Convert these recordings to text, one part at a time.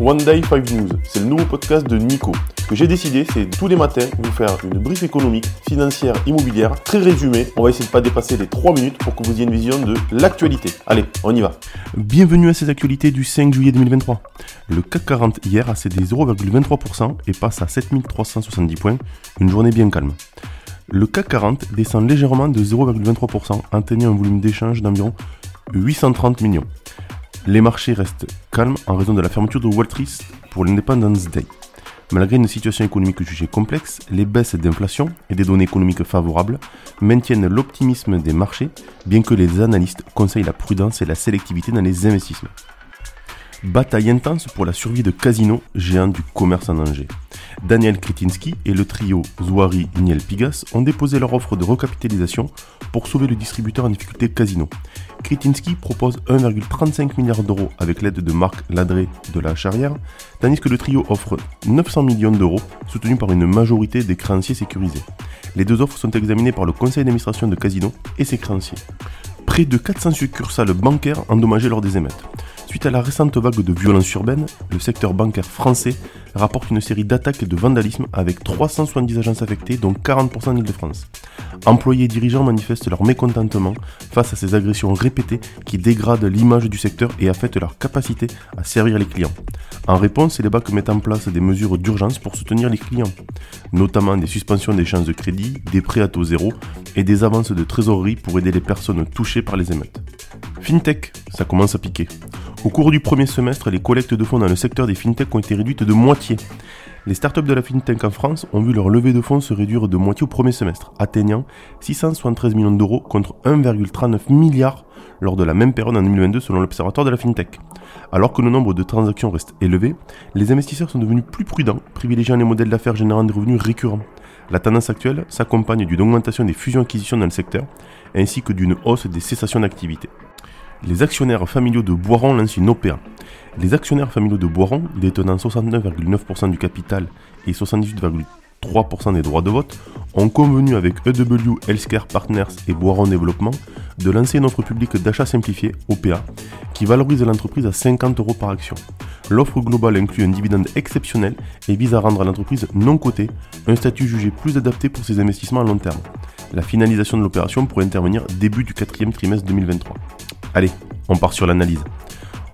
One Day 5 News, c'est le nouveau podcast de Nico. Ce que j'ai décidé, c'est tous les matins vous faire une brief économique, financière, immobilière, très résumée. On va essayer de pas dépasser les 3 minutes pour que vous ayez une vision de l'actualité. Allez, on y va. Bienvenue à ces actualités du 5 juillet 2023. Le CAC 40 hier a cédé 0,23% et passe à 7370 points, une journée bien calme. Le CAC 40 descend légèrement de 0,23%, atteignant un volume d'échange d'environ 830 millions. Les marchés restent calmes en raison de la fermeture de Wall Street pour l'Independence Day. Malgré une situation économique jugée complexe, les baisses d'inflation et des données économiques favorables maintiennent l'optimisme des marchés, bien que les analystes conseillent la prudence et la sélectivité dans les investissements. Bataille intense pour la survie de Casino, géant du commerce en danger. Daniel Kretinsky et le trio Zouari Niel Pigas ont déposé leur offre de recapitalisation pour sauver le distributeur en difficulté Casino. Kretinsky propose 1,35 milliard d'euros avec l'aide de Marc Ladré de la Charrière, tandis que le trio offre 900 millions d'euros soutenus par une majorité des créanciers sécurisés. Les deux offres sont examinées par le conseil d'administration de Casino et ses créanciers. Près de 400 succursales bancaires endommagées lors des émeutes. Suite à la récente vague de violence urbaine, le secteur bancaire français rapporte une série d'attaques et de vandalisme avec 370 agences affectées, dont 40% en Ile-de-France. Employés et dirigeants manifestent leur mécontentement face à ces agressions répétées qui dégradent l'image du secteur et affectent leur capacité à servir les clients. En réponse, les banques mettent en place des mesures d'urgence pour soutenir les clients, notamment des suspensions d'échanges de crédit, des prêts à taux zéro et des avances de trésorerie pour aider les personnes touchées par les émeutes. FinTech, ça commence à piquer. Au cours du premier semestre, les collectes de fonds dans le secteur des fintech ont été réduites de moitié. Les startups de la fintech en France ont vu leur levée de fonds se réduire de moitié au premier semestre, atteignant 673 millions d'euros contre 1,39 milliard lors de la même période en 2022 selon l'Observatoire de la fintech. Alors que le nombre de transactions reste élevé, les investisseurs sont devenus plus prudents, privilégiant les modèles d'affaires générant des revenus récurrents. La tendance actuelle s'accompagne d'une augmentation des fusions-acquisitions dans le secteur, ainsi que d'une hausse des cessations d'activité les actionnaires familiaux de Boiron lancent une OPA. Les actionnaires familiaux de Boiron, détenant 69,9% du capital et 78,3% des droits de vote, ont convenu avec EW Healthcare Partners et Boiron Développement de lancer une offre publique d'achat simplifié, OPA, qui valorise l'entreprise à 50 euros par action. L'offre globale inclut un dividende exceptionnel et vise à rendre à l'entreprise non cotée un statut jugé plus adapté pour ses investissements à long terme. La finalisation de l'opération pourrait intervenir début du quatrième trimestre 2023. Allez, on part sur l'analyse.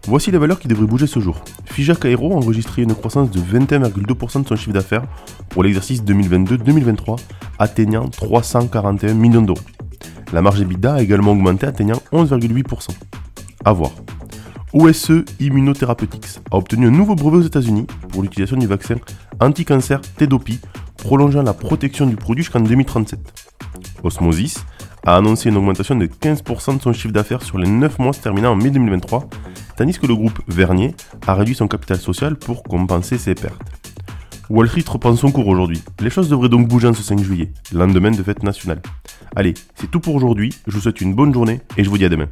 Voici les valeurs qui devraient bouger ce jour. Fijac Aero a enregistré une croissance de 21,2% de son chiffre d'affaires pour l'exercice 2022-2023, atteignant 341 millions d'euros. La marge EBITDA a également augmenté, atteignant 11,8%. A voir. OSE Immunotherapeutics a obtenu un nouveau brevet aux États-Unis pour l'utilisation du vaccin anti-cancer Tedopi, prolongeant la protection du produit jusqu'en 2037. Osmosis a annoncé une augmentation de 15% de son chiffre d'affaires sur les 9 mois se terminant en mai 2023, tandis que le groupe Vernier a réduit son capital social pour compenser ses pertes. Wall Street reprend son cours aujourd'hui. Les choses devraient donc bouger en ce 5 juillet, lendemain de fête nationale. Allez, c'est tout pour aujourd'hui, je vous souhaite une bonne journée et je vous dis à demain.